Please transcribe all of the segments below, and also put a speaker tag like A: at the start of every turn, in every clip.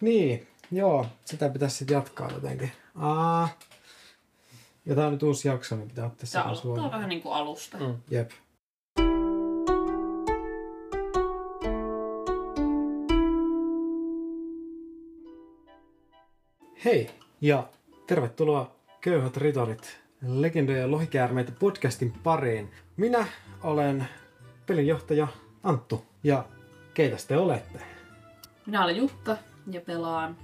A: Niin, joo, sitä pitäisi sitten jatkaa jotenkin. Aa. Ja tää on nyt uusi jakso, niin pitää ottaa
B: Se
A: se
B: aloittaa vähän niin kuin alusta.
C: Mm.
A: Jep. Hei ja tervetuloa Köyhät ritorit, legendoja ja lohikäärmeitä podcastin pariin. Minä olen pelinjohtaja Anttu ja keitä te olette?
B: Minä olen Jutta ja pelaan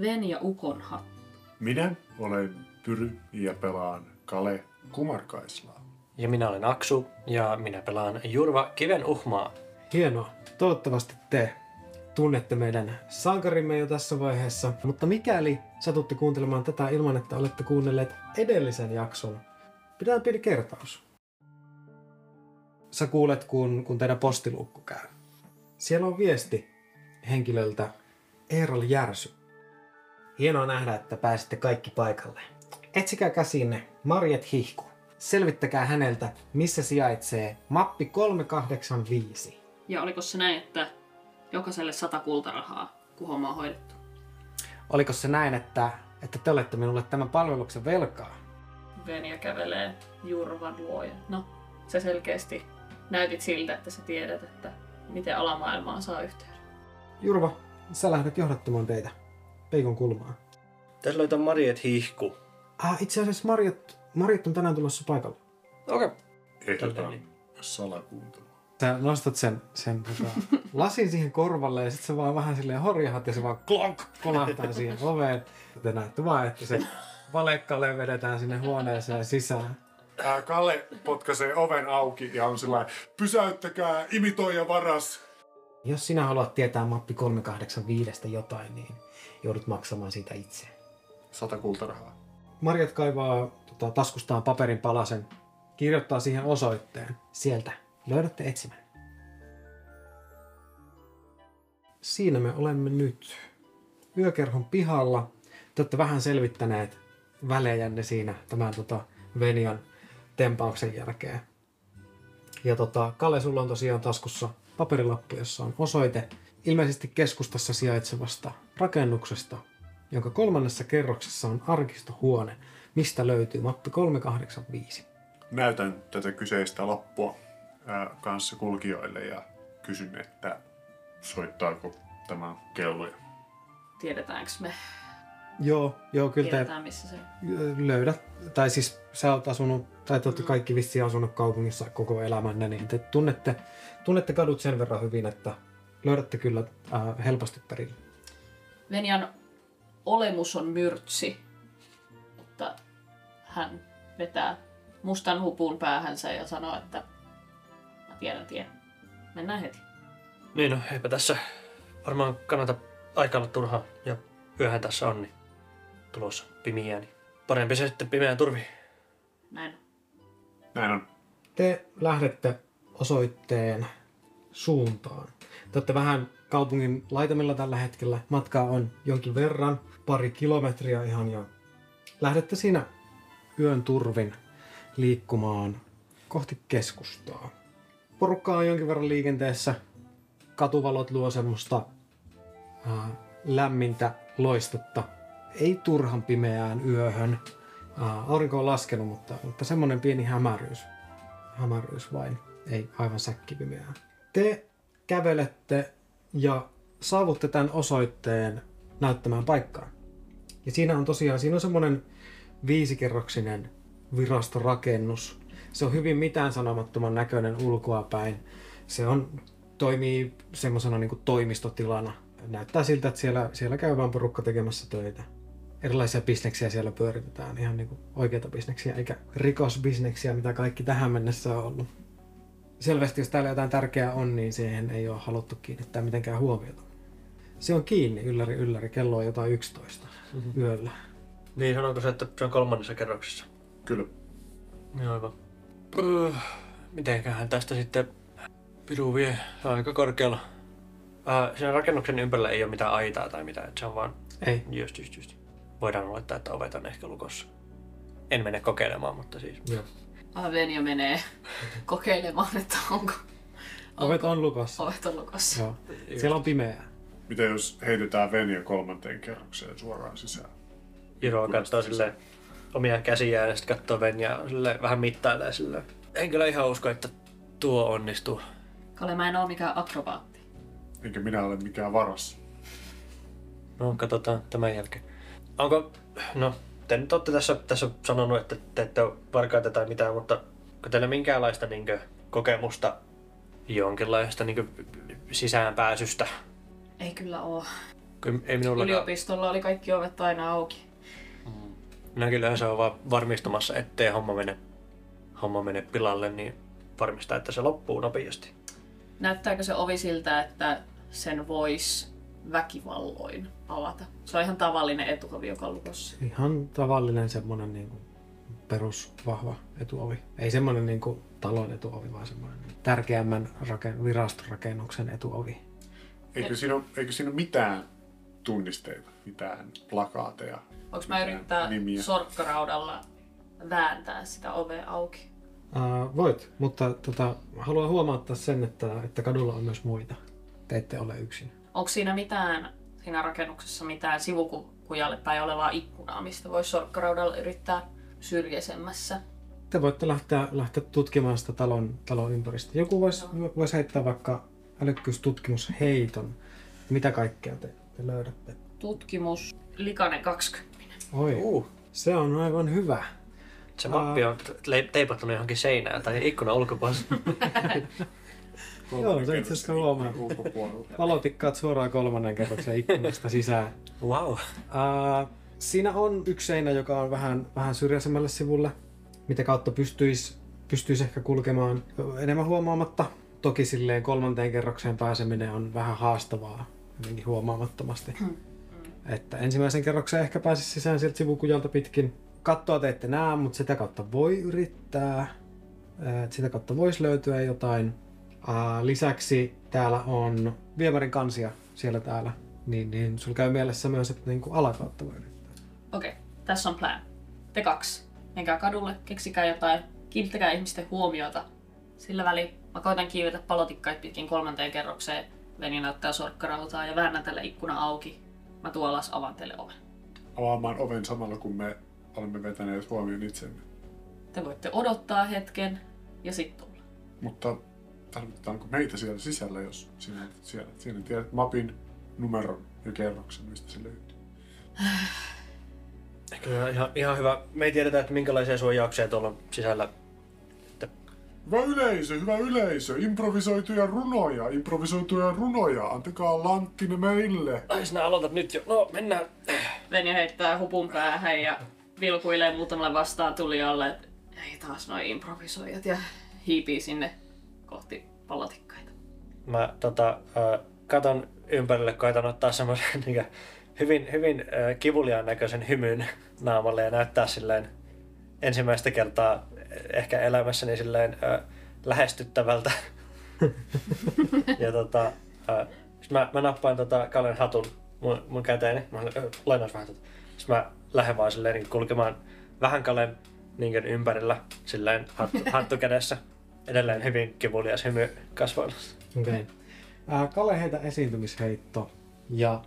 B: Ven ja Ukon hattu.
D: Minä olen Pyry ja pelaan Kale Kumarkaislaa.
C: Ja minä olen Aksu ja minä pelaan Jurva Kiven uhmaa.
A: Hienoa. Toivottavasti te tunnette meidän sankarimme jo tässä vaiheessa. Mutta mikäli satutte kuuntelemaan tätä ilman, että olette kuunnelleet edellisen jakson, pidetään pieni kertaus. Sä kuulet, kun, kun teidän postiluukku käy. Siellä on viesti henkilöltä Eerol Järsy. Hienoa nähdä, että pääsitte kaikki paikalle. Etsikää käsinne Marjet Hihku. Selvittäkää häneltä, missä sijaitsee mappi 385.
B: Ja oliko se näin, että jokaiselle sata kultarahaa, kun homma on hoidettu?
A: Oliko se näin, että, että te olette minulle tämän palveluksen velkaa?
B: Venja kävelee Jurvan luo. ja- No, se selkeästi näytit siltä, että sä tiedät, että miten alamaailmaan saa yhteyden.
A: Jurva, sä lähdet johdattamaan teitä peikon kulmaan.
C: Tässä löytää Mariet hihku.
A: Ah, itse asiassa Marjat, Marjat on tänään tulossa paikalle.
C: Okei. Okay.
D: Ehdotan salakuuntelua.
A: Sä nostat sen, sen tota, lasin siihen korvalle ja sitten se vaan vähän silleen horjahat ja se vaan klonk kolahtaa siihen oveen. Te näette vaan, että se valekalle vedetään sinne huoneeseen sisään.
D: Ää, Kalle potkaisee oven auki ja on sellainen, pysäyttäkää, imitoija varas.
A: Jos sinä haluat tietää mappi 385 jotain, niin joudut maksamaan siitä itse.
D: Sata kultarahaa.
A: Marjat kaivaa tota, taskustaan paperin palasen, kirjoittaa siihen osoitteen. Sieltä löydätte etsimän. Siinä me olemme nyt. Yökerhon pihalla. Te olette vähän selvittäneet välejänne siinä tämän tota, Venian tempauksen jälkeen. Ja tota, Kalle, sulla on tosiaan taskussa paperilappu, jossa on osoite ilmeisesti keskustassa sijaitsevasta rakennuksesta, jonka kolmannessa kerroksessa on arkistohuone, mistä löytyy mappi 385.
D: Näytän tätä kyseistä lappua ää, kanssa kulkijoille ja kysyn, että soittaako tämä kelloja.
B: Tiedetäänkö me?
A: Joo, joo, kyllä te
B: Tiedetään, missä se
A: löydät, tai siis sä oot asunut, tai te olette kaikki vissiin asunut kaupungissa koko elämänne, niin te tunnette, tunnette kadut sen verran hyvin, että löydätte kyllä äh, helposti perille.
B: Venjan olemus on myrtsi, mutta hän vetää mustan hupun päähänsä ja sanoo, että mä tiedän tien. Mennään heti.
C: Niin no, eipä tässä varmaan kannata aikaa turhaa. Ja yöhän tässä on, niin tulossa pimiää, niin parempi se sitten pimeään turvi.
B: Näin.
D: Näin on.
A: Te lähdette osoitteen suuntaan. Te olette vähän kaupungin laitamilla tällä hetkellä. Matkaa on jonkin verran, pari kilometriä ihan jo. Lähdette siinä yön turvin liikkumaan kohti keskustaa. Porukkaa on jonkin verran liikenteessä. Katuvalot luo semmoista ää, lämmintä loistetta. Ei turhan pimeään yöhön. Aurinko on laskenut, mutta, mutta semmoinen pieni hämäryys. Hämäryys vain, ei aivan säkkipimeää. Te kävelette ja saavutte tämän osoitteen näyttämään paikkaan. Ja siinä on tosiaan, siinä on semmoinen viisikerroksinen virastorakennus. Se on hyvin mitään sanomattoman näköinen ulkoapäin. Se on, toimii semmoisena niin toimistotilana. Näyttää siltä, että siellä, siellä käy vaan porukka tekemässä töitä. Erilaisia bisneksiä siellä pyöritetään, ihan niin kuin oikeita bisneksiä, eikä rikosbisneksiä, mitä kaikki tähän mennessä on ollut. Selvästi, jos täällä jotain tärkeää on, niin siihen ei ole haluttu kiinnittää mitenkään huomiota. Se on kiinni, ylläri, ylläri, kello on jotain 11 mm-hmm. yöllä.
C: Niin, sanonko se, että se on kolmannessa kerroksessa?
D: Kyllä.
C: Joo, aivan. Puh, mitenköhän tästä sitten piru vie? Se on aika korkealla. Äh, siinä rakennuksen ympärillä ei ole mitään aitaa tai mitään, että se on vaan
A: Ei,
C: just, just, just. Voidaan olettaa, että ovet on ehkä lukossa. En mene kokeilemaan, mutta siis.
A: joo.
B: Ah, Venja menee kokeilemaan, että onko
A: Ovet on lukossa.
B: ovet on lukossa.
A: Joo. Siellä on pimeää.
D: Mitä jos heitetään Venja kolmanteen kerrokseen suoraan sisään?
C: Jiro katsoo silleen omia käsiään ja sitten katsoo Venjaa silleen, vähän mittailee silleen. En kyllä ihan usko, että tuo onnistuu.
B: Kalle, mä en oo mikään akrobaatti.
D: Enkä minä ole mikään varas.
C: No, katsotaan tämän jälkeen. Onko, no, te nyt olette tässä, tässä sanonut, että te ette ole varkaita tai mitään, mutta onko teillä minkäänlaista niin kokemusta jonkinlaista niin sisäänpääsystä?
B: Ei kyllä oo.
C: Kyllä ei minulla
B: Yliopistolla oli kaikki ovet aina auki.
C: Minä kyllä se on vaan varmistamassa, ettei homma mene, homma mene pilalle, niin varmistaa, että se loppuu nopeasti.
B: Näyttääkö se ovi siltä, että sen vois väkivalloin avata? Se on ihan tavallinen etuovi, joka on lukossa.
A: Ihan tavallinen semmonen niin kuin perusvahva etuovi. Ei semmonen niin kuin talon etuovi, vaan semmonen tärkeämmän raken, virastorakennuksen etuovi.
D: Eikö siinä, ole, eikö siinä ole mitään tunnisteita, mitään plakaateja?
B: Onko mä yrittää
D: Nimiä.
B: sorkkaraudalla vääntää sitä ovea auki?
A: Uh, voit, mutta tota, haluan huomauttaa sen, että, että kadulla on myös muita. Te ette ole yksin.
B: Onko siinä mitään, siinä rakennuksessa mitään sivukujalle päin olevaa ikkunaa, mistä voisi sorkkaraudalla yrittää syrjäisemmässä?
A: Te voitte lähteä, lähteä tutkimaan sitä talon, talon ympäristöä. Joku voisi vois heittää vaikka älykkyystutkimusheiton. Mitä kaikkea te, te löydätte?
B: Tutkimus, likainen 20.
A: Oi,
C: Uh.
A: se on aivan hyvä.
C: Se mappi on teipattunut johonkin seinään tai ikkunan ulkopuolella.
A: Joo, se itse asiassa huomaa. Valotikkaat suoraan kolmannen kerroksen ikkunasta sisään.
C: wow.
A: Uh, siinä on yksi seinä, joka on vähän, vähän syrjäisemmälle sivulle, mitä kautta pystyisi pystyis ehkä kulkemaan enemmän huomaamatta. Toki silleen kolmanteen kerrokseen pääseminen on vähän haastavaa jotenkin huomaamattomasti. Että ensimmäisen kerroksen ehkä pääsisi sisään sieltä sivukujalta pitkin. Kattoa te ette näe, mutta sitä kautta voi yrittää. Sitä kautta voisi löytyä jotain. Ää, Lisäksi täällä on viemärin kansia siellä täällä. Niin, niin sulla käy mielessä myös, että niinku alakautta voi yrittää.
B: Okei, tässä on plan. Te kaksi. Menkää kadulle, keksikää jotain, kiinnittäkää ihmisten huomiota. Sillä väliin mä koitan kiivetä palotikkaita pitkin kolmanteen kerrokseen. Veni näyttää sorkkarautaa ja väännän tälle ikkuna auki. Mä tuon alas avaan teille oven.
D: Avaamaan oven samalla, kun me olemme vetäneet huomioon itsemme.
B: Te voitte odottaa hetken ja sitten tulla.
D: Mutta tarvitaanko meitä siellä sisällä, jos sinä olet siellä? Siinä tiedät mapin numeron ja kerroksen, mistä se löytyy.
C: Kyllä ihan, ihan hyvä. Me ei tiedetä, että minkälaisia suojauksia tuolla on sisällä.
D: Hyvä yleisö, hyvä yleisö, improvisoituja runoja, improvisoituja runoja, antakaa lanttine meille.
C: Ai sinä aloitat nyt jo. No, mennään.
B: Veni heittää hupun päähän ja vilkuilee muutamalle vastaan tulijalle, että ei taas noin improvisoijat ja hiipii sinne kohti palotikkaita.
C: Mä tota, äh, katon ympärille, koitan ottaa semmoisen niin hyvin, hyvin äh, kivuliaan näköisen hymyn naamalle ja näyttää silleen ensimmäistä kertaa ehkä elämässäni silleen äh, lähestyttävältä. ja tota, äh, mä, mä nappaan tota Kalen hatun mun, mun käteeni. Mä äh, vähän tota. Sitten mä lähden vaan silleen niin kulkemaan vähän Kalen niin ympärillä silleen hattu, hattu kädessä. Edelleen hyvin kivulias hymy kasvoilla.
A: Okei. Okay. Kalle heitä esiintymisheitto ja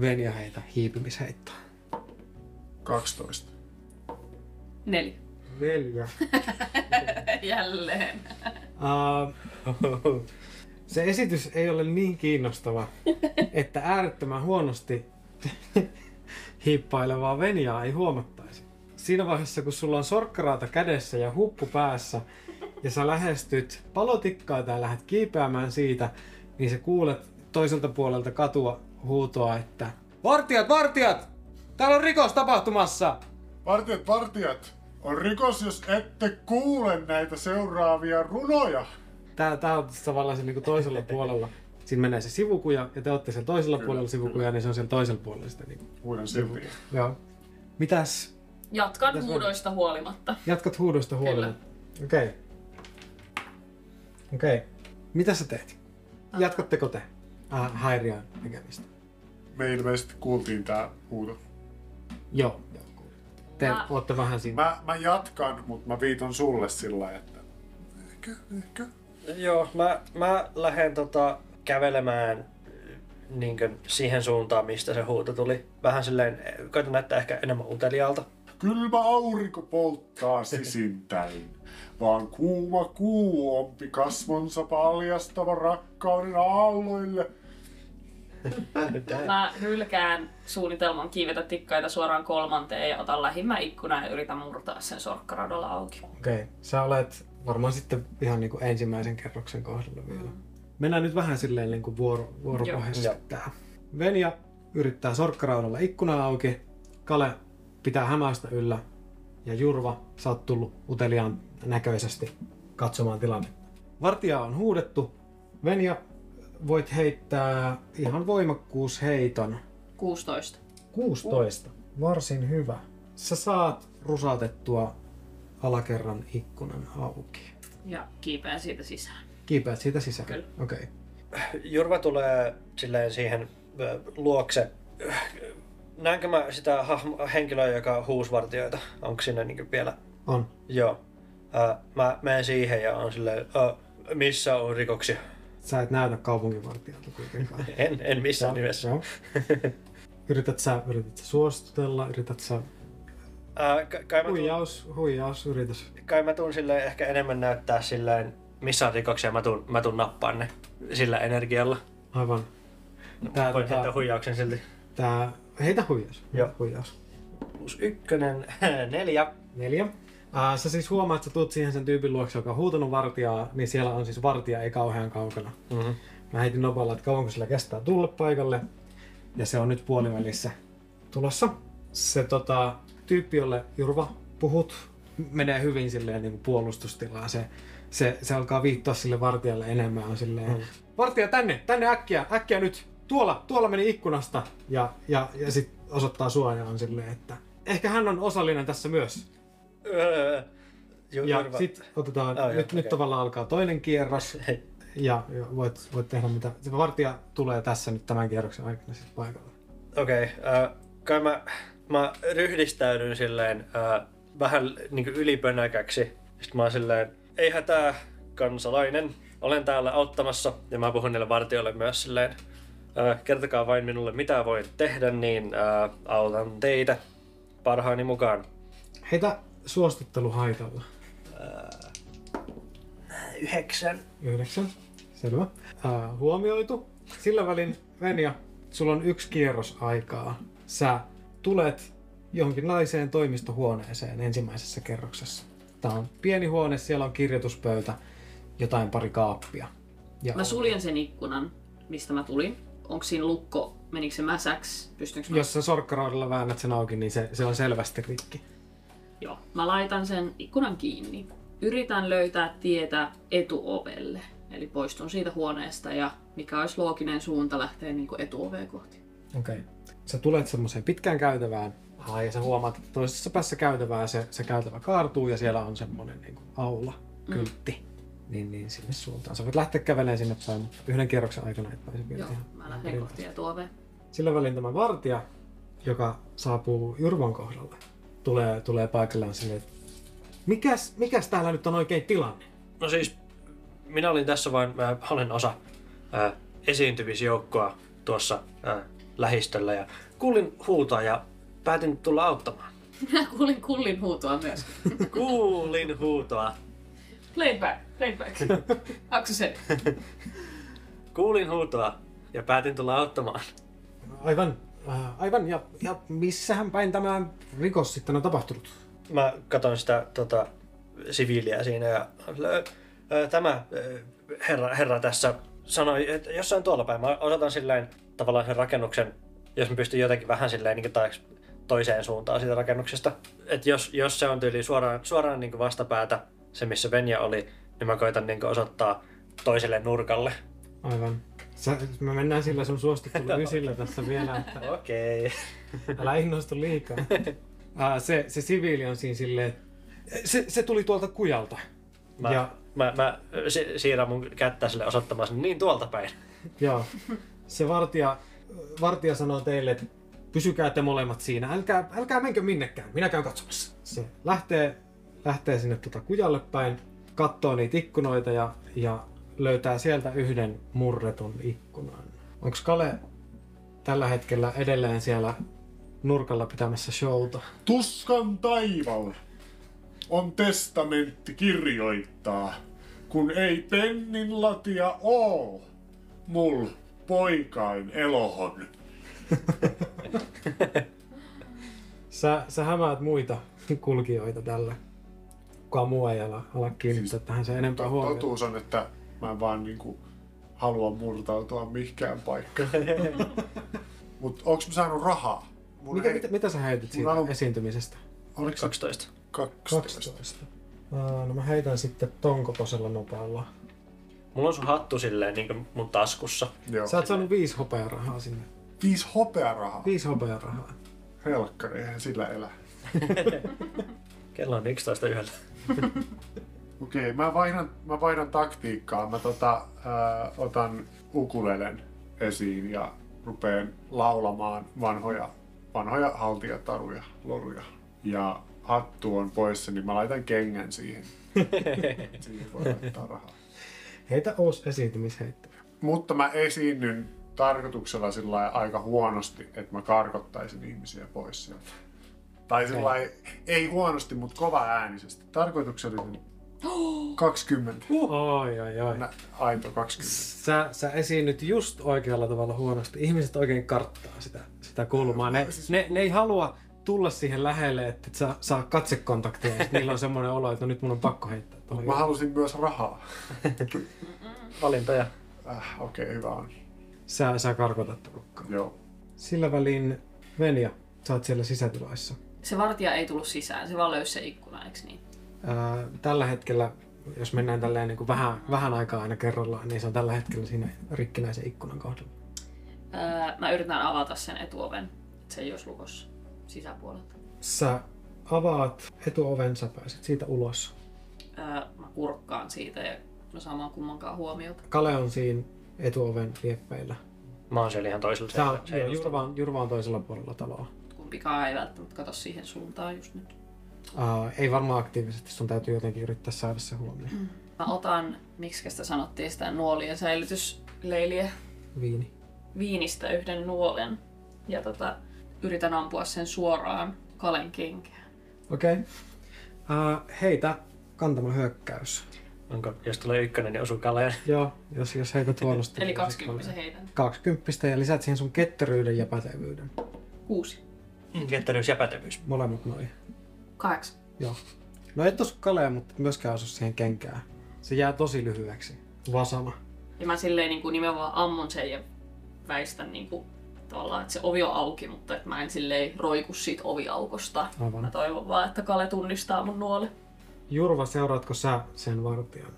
A: Venja heitä hiipimisheitto.
D: 12.
B: Neljä.
A: Velja.
B: Jälleen.
A: Uh, se esitys ei ole niin kiinnostava, että äärettömän huonosti hiippailevaa Venjaa ei huomattaisi. Siinä vaiheessa, kun sulla on sorkkaraata kädessä ja huppu päässä, ja sä lähestyt palotikkaa tai lähdet kiipeämään siitä, niin sä kuulet toiselta puolelta katua huutoa, että Vartijat, vartijat! Täällä on rikos tapahtumassa!
D: Vartijat, vartijat! On rikos, jos ette kuule näitä seuraavia runoja.
A: Tää, tää on tavallaan se niinku toisella puolella. Siinä menee se sivukuja, ja te olette siellä toisella
D: Kyllä,
A: puolella sivukuja,
D: kyllä.
A: niin se on siellä toisella puolella sitä niinku.
D: Huudan silti.
A: Joo. Mitäs?
B: Jatkan
A: Mitäs
B: huudoista huolimatta.
A: Jatkat huudosta huolimatta. Okei. Okay. Okei. Okay. Mitä sä teet? Jatkatteko te äh, häiriön tekemistä?
D: Me ilmeisesti kuultiin tää huuto.
A: Joo. Te
B: Mä-
A: ootte vähän siinä.
D: Mä, mä jatkan, mutta mä viiton sulle sillä lailla, että ehkä, ehkä.
C: Joo, mä, mä lähden tota, kävelemään niin siihen suuntaan, mistä se huuto tuli. Vähän silleen, koitan näyttää ehkä enemmän uteliaalta.
D: Kylmä aurinko polttaa sisintäin, vaan kuuma kuu ompi kasvonsa paljastava rakkauden aalloille.
B: Mä hylkään suunnitelman kiivetä tikkaita suoraan kolmanteen ja otan lähimmän ikkunan ja yritän murtaa sen sorkkaradolla auki.
A: Okei, okay. sä olet varmaan sitten ihan niin kuin ensimmäisen kerroksen kohdalla vielä. Mennään nyt vähän silleen niin kuin vuoro, vuoropohjaisesti tää. Venja yrittää sorkkaraudalla ikkuna auki, Kale pitää hämästä yllä ja Jurva, sä oot tullut uteliaan näköisesti katsomaan tilannetta. Vartija on huudettu. Venja, voit heittää ihan voimakkuusheiton
B: 16.
A: 16. Varsin hyvä. Sä saat rusautettua alakerran ikkunan auki.
B: Ja kiipeän siitä sisään.
A: Kiipeät siitä sisään.
B: Kyllä.
A: Okei. Okay.
C: Jurva tulee silleen siihen ö, luokse. Näenkö mä sitä hahmo, henkilöä, joka huusi vartijoita? Onko siinä niin vielä?
A: On.
C: Joo. Ö, mä menen siihen ja on silleen, ö, missä on rikoksia?
A: Sä et näytä kaupunginvartijalta kuitenkaan.
C: En, en missään nimessä.
A: joo. yrität sä, yrität sä suostutella, yrität sä...
C: Ää, ka- kai, mä tuun,
A: Huijaus, huijaus, yritys.
C: kai mä tuun silleen ehkä enemmän näyttää silleen, missä on rikoksia, mä tuun, mä tuun nappaan ne sillä energialla.
A: Aivan. Tää,
C: Voin heittää
A: tää,
C: huijauksen silti.
A: tää, heitä huijaus.
C: Joo.
A: Huijaus.
C: Plus ykkönen, neljä.
A: Neljä. Äh, sä siis huomaat, että sä tuut siihen sen tyypin luokse, joka on huutanut vartijaa, niin siellä on siis vartija ei kauhean kaukana.
C: Mm-hmm.
A: Mä heitin nopalla, että kauanko sillä kestää tulla paikalle. Ja se on nyt puolivälissä tulossa. Se tota, tyyppi, jolle Jurva puhut, menee hyvin silleen niin kuin puolustustilaan. Se, se, se alkaa viittoa sille vartijalle enemmän. On silleen,
C: Mm.
A: Vartija tänne, tänne äkkiä, äkkiä nyt. Tuolla, tuolla meni ikkunasta. Ja, ja, ja sit osoittaa suojaa on silleen, että ehkä hän on osallinen tässä myös.
C: Öö,
A: Ja
C: Jurva-
A: sit otetaan,
C: Oh,
A: nyt, nyt
C: okei.
A: tavallaan alkaa toinen kierros. Ja, ja voit, voit tehdä mitä. Se vartija tulee tässä nyt tämän kierroksen aikana siis paikalle.
C: Okei, okay, äh, kai mä, mä ryhdistäydyn silleen äh, vähän niin ylipönäkäksi. Sitten mä oon silleen, ei hätää, kansalainen. Olen täällä auttamassa ja mä puhun niille vartijoille myös silleen, kertokaa vain minulle mitä voin tehdä, niin äh, autan teitä parhaani mukaan.
A: Heitä suostuttelu haitalla.
C: Yhdeksän.
A: Yhdeksän. Selvä. Äh, huomioitu. Sillä välin, Venja, sulla on yksi kierros aikaa. Sä tulet jonkinlaiseen toimistohuoneeseen ensimmäisessä kerroksessa. Tää on pieni huone, siellä on kirjoituspöytä, jotain pari kaappia. Ja
B: Mä suljen sen ikkunan, mistä mä tulin. Onko siinä lukko, menikö se mäsäks? Pystynkö mä...
A: Jos sä sorkkaraudella väännät sen auki, niin se, se on selvästi rikki.
B: Joo. Mä laitan sen ikkunan kiinni. Yritän löytää tietä etuovelle. Eli poistun siitä huoneesta ja mikä olisi looginen suunta lähteä niin kuin etuoveen kohti.
A: Okei. Okay. Sä tulet semmoiseen pitkään käytävään, Aha, ja sä huomaat, että toisessa päässä käytävää se, se käytävä kaartuu ja siellä on semmoinen niin kuin aula, kyltti. Niin, niin sinne suuntaan. Sä voit lähteä kävelemään sinne päin, mutta yhden kierroksen aikana et pääse vielä
B: Joo,
A: ihan
B: mä lähden kohti etuoveen.
A: Sillä välin tämä vartija, joka saapuu Jurvan kohdalle, tulee, tulee paikalleen silleen, että mikäs, mikäs täällä nyt on oikein tilanne?
C: No siis, minä olin tässä vain, mä olen osa ää, esiintymisjoukkoa tuossa ää, lähistöllä ja kuulin huutoa ja päätin tulla auttamaan.
B: Minä kuulin kullin huutoa myös.
C: Kuulin huutoa.
B: Played back, played back. Aksu sen.
C: Kuulin huutoa ja päätin tulla auttamaan.
A: Aivan, äh, aivan, ja, ja missähän päin tämä rikos sitten on tapahtunut?
C: Mä katon sitä tota, siviiliä siinä ja "Ö, ö, tämä ö, herra, herra tässä sanoi, että jossain tuolla päin. Mä osoitan silleen tavallaan sen rakennuksen, jos mä pystyn jotenkin vähän silleen niin taas toiseen suuntaan siitä rakennuksesta. Että jos, jos se on tyyli suoraan, suoraan niin vastapäätä, se missä Venja oli, niin mä koitan niin osoittaa toiselle nurkalle.
A: Aivan. Sä, me mennään sillä sun suostuttelu ysillä tässä vielä, että
C: Okei. Okay.
A: älä innostu liikaa. Äh, se, se siviili on siinä silleen, se, se tuli tuolta kujalta.
C: Mä,
A: Ja,
C: mä, mä si- siirrän mun kättä sille osoittamaan sen niin tuolta päin.
A: joo. Se vartija, vartija sanoo teille, että pysykää te molemmat siinä, älkää, älkää menkö minnekään, minä käyn katsomassa. Se lähtee, lähtee sinne tuota kujalle päin, katsoo niitä ikkunoita ja, ja löytää sieltä yhden murretun ikkunan. Onko Kale tällä hetkellä edelleen siellä nurkalla pitämässä showta.
D: Tuskan taival on testamentti kirjoittaa, kun ei pennin latia oo, mul poikain elohon.
A: Sä, sä hämäät muita kulkijoita tällä. Kukaan muu ei ala, ala kiinnittää siis tähän se enempää
D: To-
A: huomiota.
D: totuus on, että mä en vaan niinku halua murtautua mihinkään paikkaan. Mut onks mä saanut rahaa? Mun
A: Mikä,
D: ei-
A: mitä, mitä sä heitit siitä
D: on-
A: esiintymisestä?
D: Oliko se
C: 12.
D: 12?
A: 12. Aa, no mä heitän sitten ton kokoisella nopealla.
C: Mulla on sun hattu silleen niin mun taskussa.
D: Joo.
A: Sä oot saanut viisi hopearahaa sinne.
D: Viisi hopearahaa.
A: Viisi hopearahaa.
D: Helkkari, eihän sillä elä.
C: Kello on 11 yöllä.
D: Okei, mä vaihdan, mä vaihdan taktiikkaa. Mä tota, ää, otan ukulelen esiin ja rupeen laulamaan vanhoja, vanhoja haltijataruja, loruja. Ja hattu on poissa, niin mä laitan kengän siihen. siihen voi laittaa rahaa.
A: Heitä uusi esiintymisheitto.
D: Mutta mä esiinnyn tarkoituksella sillä aika huonosti, että mä karkottaisin ihmisiä pois sieltä. Tai sillä lailla, ei huonosti, mutta kova äänisesti. Tarkoituksellisen 20.
A: Oi, oi, oi.
D: Nä, aito 20.
A: Sä, sä esiinnyt just oikealla tavalla huonosti. Ihmiset oikein karttaa sitä, sitä kulmaa. Ne, ne, ne ei halua tulla siihen lähelle, että et saa, saa katsekontaktia. Ja niillä on semmoinen olo, että no nyt mun on pakko heittää. Toi.
D: Mä halusin myös rahaa.
C: Valintoja.
D: Äh, Okei, okay, hyvä on.
A: Sä, sä karkotat porukkaa.
D: Joo.
A: Sillä välin Venja, sä oot siellä sisätiloissa.
B: Se vartija ei tullut sisään, se vaan löysi se ikkuna, eikö niin?
A: Ää, tällä hetkellä, jos mennään tälleen niin kuin vähän, vähän aikaa aina kerrallaan, niin se on tällä hetkellä siinä rikkinäisen ikkunan kohdalla.
B: Öö, mä yritän avata sen etuoven, että se ei olisi lukossa sisäpuolelta.
A: Sä avaat etuoven, sä pääset siitä ulos.
B: Öö, mä kurkkaan siitä ja no saamaan kummankaan huomiota.
A: Kale on siinä etuoven lieppeillä.
C: Mä oon siellä ihan toisella
A: Tää
C: seinustalla.
A: Jurva, on, Jurva on toisella puolella taloa.
B: Kumpikaan ei välttämättä katso siihen suuntaan just nyt.
A: Uh, ei varmaan aktiivisesti, sun täytyy jotenkin yrittää saada se huomioon.
B: Mä otan, miksi sitä sanottiin sitä nuolien säilytysleiliä,
A: Viini.
B: viinistä yhden nuolen. Ja tota, yritän ampua sen suoraan Kalen kenkään.
A: Okei. Okay. Uh, heitä kantama hyökkäys.
C: Onko, jos tulee ykkönen, niin osuu kaleen.
A: Joo, jos, jos heität huonosti.
B: Eli
A: niin
B: 20
A: sit
B: heitän.
A: 20 ja lisät siihen sun ketteryyden ja pätevyyden.
B: Kuusi.
C: Ketteryys ja pätevyys.
A: Molemmat noin.
B: Kahdeksan.
A: Joo. No et osu kalea, mutta myöskään osu siihen kenkään. Se jää tosi lyhyeksi. Vasana.
B: Ja mä silleen niin kuin nimenomaan ammun sen ja väistän niin kuin, tavallaan, että se ovi on auki, mutta että mä en silleen roiku siitä oviaukosta.
A: Aivan.
B: Mä toivon vaan, että Kale tunnistaa mun nuoli.
A: Jurva, seuraatko sä sen vartijan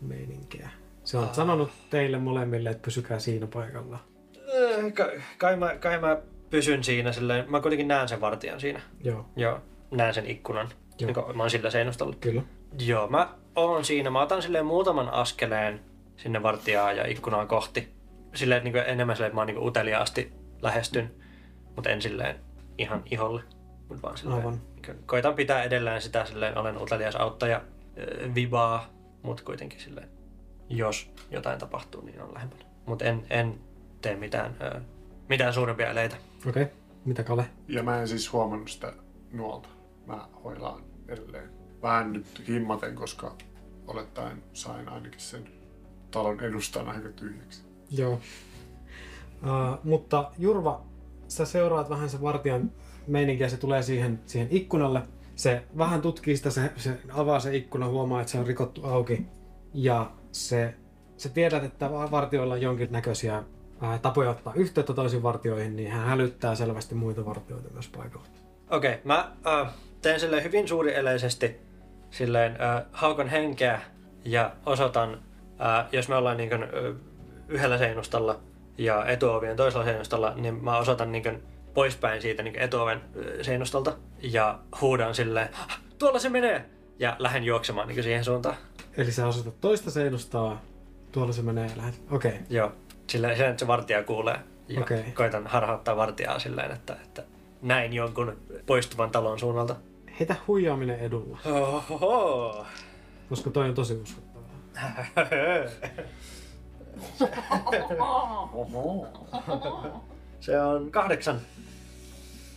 A: meininkiä? Se on sanonut teille molemmille, että pysykää siinä paikalla.
C: Äh, Kai, kai, mä, kai mä pysyn siinä silleen. Mä kuitenkin näen sen vartijan siinä.
A: Joo,
C: Joo. Näen sen ikkunan.
A: Joo.
C: Joo. Mä oon sillä seinustalla.
A: kyllä.
C: Joo, mä oon siinä. Mä otan silleen muutaman askeleen sinne vartijaa ja ikkunaa kohti. Silleen, että niinku enemmän silleen, että mä oon niinku uteliaasti lähestyn. Mutta en silleen ihan iholle. Mut vaan silleen,
A: Aivan.
C: niinku koitan pitää edelleen sitä silleen, olen utelias auttaja vibaa. Mutta kuitenkin silleen, jos jotain tapahtuu, niin on lähempänä. Mutta en, en tee mitään, mitään suurempia eleitä.
A: Okei. Okay. Mitä Kale?
D: Ja mä en siis huomannut sitä nuolta. Mä hoilaan edelleen. Vähän nyt himmaten, koska olettaen sain ainakin sen talon edustan aika tyhjäksi.
A: Joo. Uh, mutta Jurva, sä seuraat vähän sen vartijan meininkiä, se tulee siihen, siihen ikkunalle. Se vähän tutkii sitä, se, se avaa se ikkuna, huomaa, että se on rikottu auki. Ja se, se tiedät, että vartioilla on jonkinnäköisiä tapoja ottaa yhteyttä toisiin vartioihin, niin hän hälyttää selvästi muita vartioita myös paikalla.
C: Okei, okay, mä äh, teen silleen hyvin suurieleisesti silleen äh, haukon henkeä ja osoitan, äh, jos me ollaan niin kuin, äh, yhdellä seinustalla ja etuovien toisella seinustalla, niin mä osoitan niin kuin, poispäin siitä niin etuoven äh, seinustolta ja huudan silleen, "Ah, tuolla se menee! Ja lähden juoksemaan niin siihen suuntaan.
A: Eli sä osoitat toista seinustaa, tuolla se menee ja lähdet. Okei, okay.
C: Joo, silleen, silleen että se vartija kuulee. Ja
A: Okei.
C: koitan harhauttaa vartijaa silleen, että, että näin jonkun poistuvan talon suunnalta.
A: heitä huijaaminen edulla,
C: Ohoho.
A: koska toi on tosi uskottavaa.
C: Se on kahdeksan.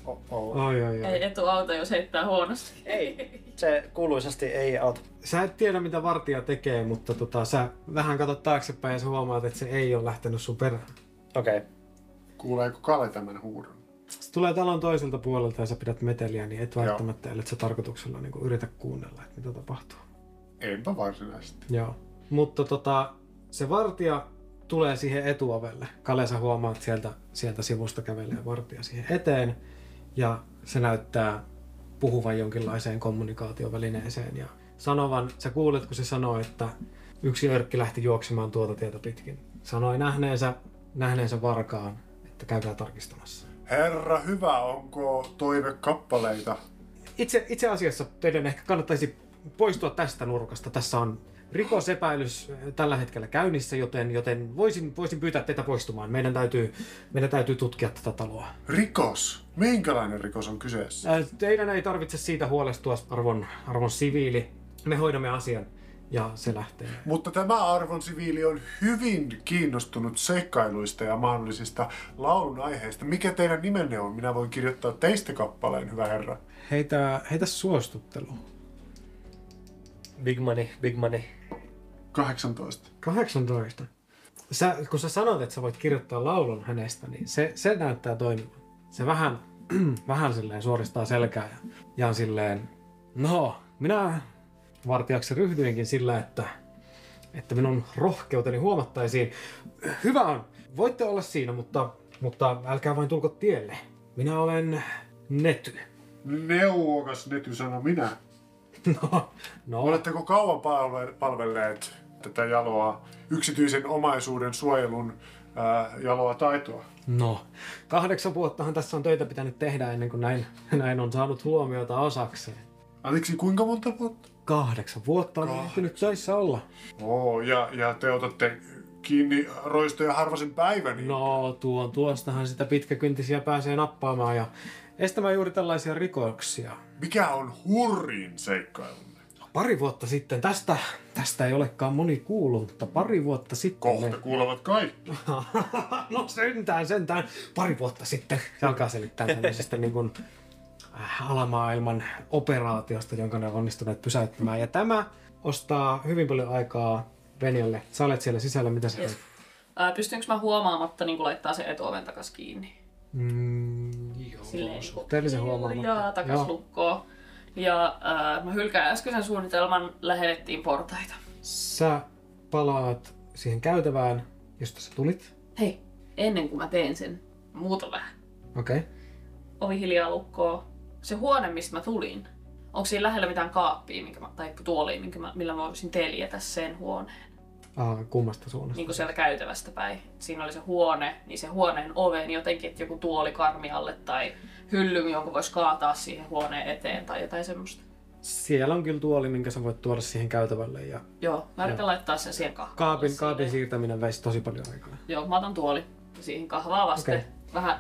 D: Oh-oh.
A: Oi, oi, oi.
B: Ei etu auta, jos heittää huonosti.
C: Ei. Se kuuluisasti ei auta.
A: Sä et tiedä, mitä vartija tekee, mutta tota, sä vähän katsot taaksepäin ja sä huomaat, että se ei ole lähtenyt sun perään.
C: Okei. Okay.
D: Kuuleeko Kale tämän huudon?
A: Se tulee talon toiselta puolelta ja sä pidät meteliä, niin et välttämättä, ellei sä tarkoituksella niin yritä kuunnella, että mitä tapahtuu.
D: Enpä varsinaisesti.
A: Joo. Mutta tota, se vartija tulee siihen etuovelle. Kale sä huomaat sieltä, sieltä sivusta kävelee vartija siihen eteen. Ja se näyttää puhuvan jonkinlaiseen kommunikaatiovälineeseen. Ja sanovan, sä kuulet kun se sanoo, että yksi örkki lähti juoksemaan tuota tietä pitkin. Sanoi nähneensä, nähneensä varkaan, että käykää tarkistamassa.
D: Herra hyvä, onko toivekappaleita?
A: Itse, itse asiassa teidän ehkä kannattaisi poistua tästä nurkasta. Tässä on rikosepäilys äh, tällä hetkellä käynnissä, joten, joten voisin, voisin pyytää teitä poistumaan. Meidän täytyy, meidän täytyy tutkia tätä taloa.
D: Rikos? Minkälainen rikos on kyseessä?
A: Äh, Teidän ei tarvitse siitä huolestua, arvon, arvon siviili. Me hoidamme asian ja se lähtee.
D: Mutta tämä arvon siviili on hyvin kiinnostunut seikkailuista ja mahdollisista laulun aiheista. Mikä teidän nimenne on? Minä voin kirjoittaa teistä kappaleen, hyvä herra.
A: Heitä, heitä suostuttelu.
C: Big money, big money.
D: 18.
A: 18. Sä, kun sä sanot, että sä voit kirjoittaa laulun hänestä, niin se, se näyttää toimivan. Se vähän, vähän silleen suoristaa selkää ja, ja on silleen, no, minä vartijaksi ryhdyinkin sillä, että, että minun rohkeuteni huomattaisiin. Hyvä on, voitte olla siinä, mutta, mutta älkää vain tulko tielle. Minä olen Nety.
D: Neuvokas Nety sano minä.
A: No, no
D: Oletteko kauan palve- palvelleet tätä jaloa, yksityisen omaisuuden suojelun ää, jaloa taitoa?
A: No, kahdeksan vuottahan tässä on töitä pitänyt tehdä ennen kuin näin, näin on saanut huomiota osakseen.
D: Anteeksi, kuinka monta vuotta?
A: Kahdeksan vuotta on ehtinyt töissä olla.
D: Oo, ja, ja te otatte kiinni roistoja harvasen päivän. niin
A: No, tuon tuostahan sitä pitkäkyntisiä pääsee nappaamaan ja estämään juuri tällaisia rikoksia.
D: Mikä on hurrin seikkailumme?
A: Pari vuotta sitten, tästä, tästä ei olekaan moni kuullut, mutta pari vuotta sitten...
D: Kohta kuulevat kaikki.
A: no sentään, sentään. Pari vuotta sitten. Se alkaa selittää tämmöisestä niin kuin, äh, alamaailman operaatiosta, jonka ne on onnistuneet pysäyttämään. Ja tämä ostaa hyvin paljon aikaa Venjalle. Sä olet siellä sisällä, mitä sä
B: Yes. Ää, pystynkö mä huomaamatta niin laittaa sen etuoven takas kiinni?
A: Mm, joo,
B: Silleen niin
A: suhteellisen huomaamatta.
B: Ja takas
A: Joo.
B: lukkoon. Ja ää, mä hylkään äskeisen suunnitelman, lähetettiin portaita.
A: Sä palaat siihen käytävään, josta sä tulit.
B: Hei, ennen kuin mä teen sen, muuta vähän.
A: Okei. Okay.
B: Ovi hiljaa lukkoo. Se huone, mistä mä tulin, onko siinä lähellä mitään kaappia minkä mä, tai tuolia, minkä mä, millä mä voisin teljetä sen huoneen?
A: Ah, kummasta suunnasta?
B: Niin kuin sieltä käytävästä päin. Siinä oli se huone, niin se huoneen oven jotenkin, että joku tuoli karmi alle tai hylly, jonka voisi kaataa siihen huoneen eteen tai jotain semmoista.
A: Siellä on kyllä tuoli, minkä sä voit tuoda siihen käytävälle. Ja
B: Joo, mä yritän laittaa sen siihen kahvaan.
A: kaapin, kaapin siirtäminen veisi tosi paljon aikaa.
B: Joo, mä otan tuoli siihen kahvaa vasten.
A: Okei.
B: Vähän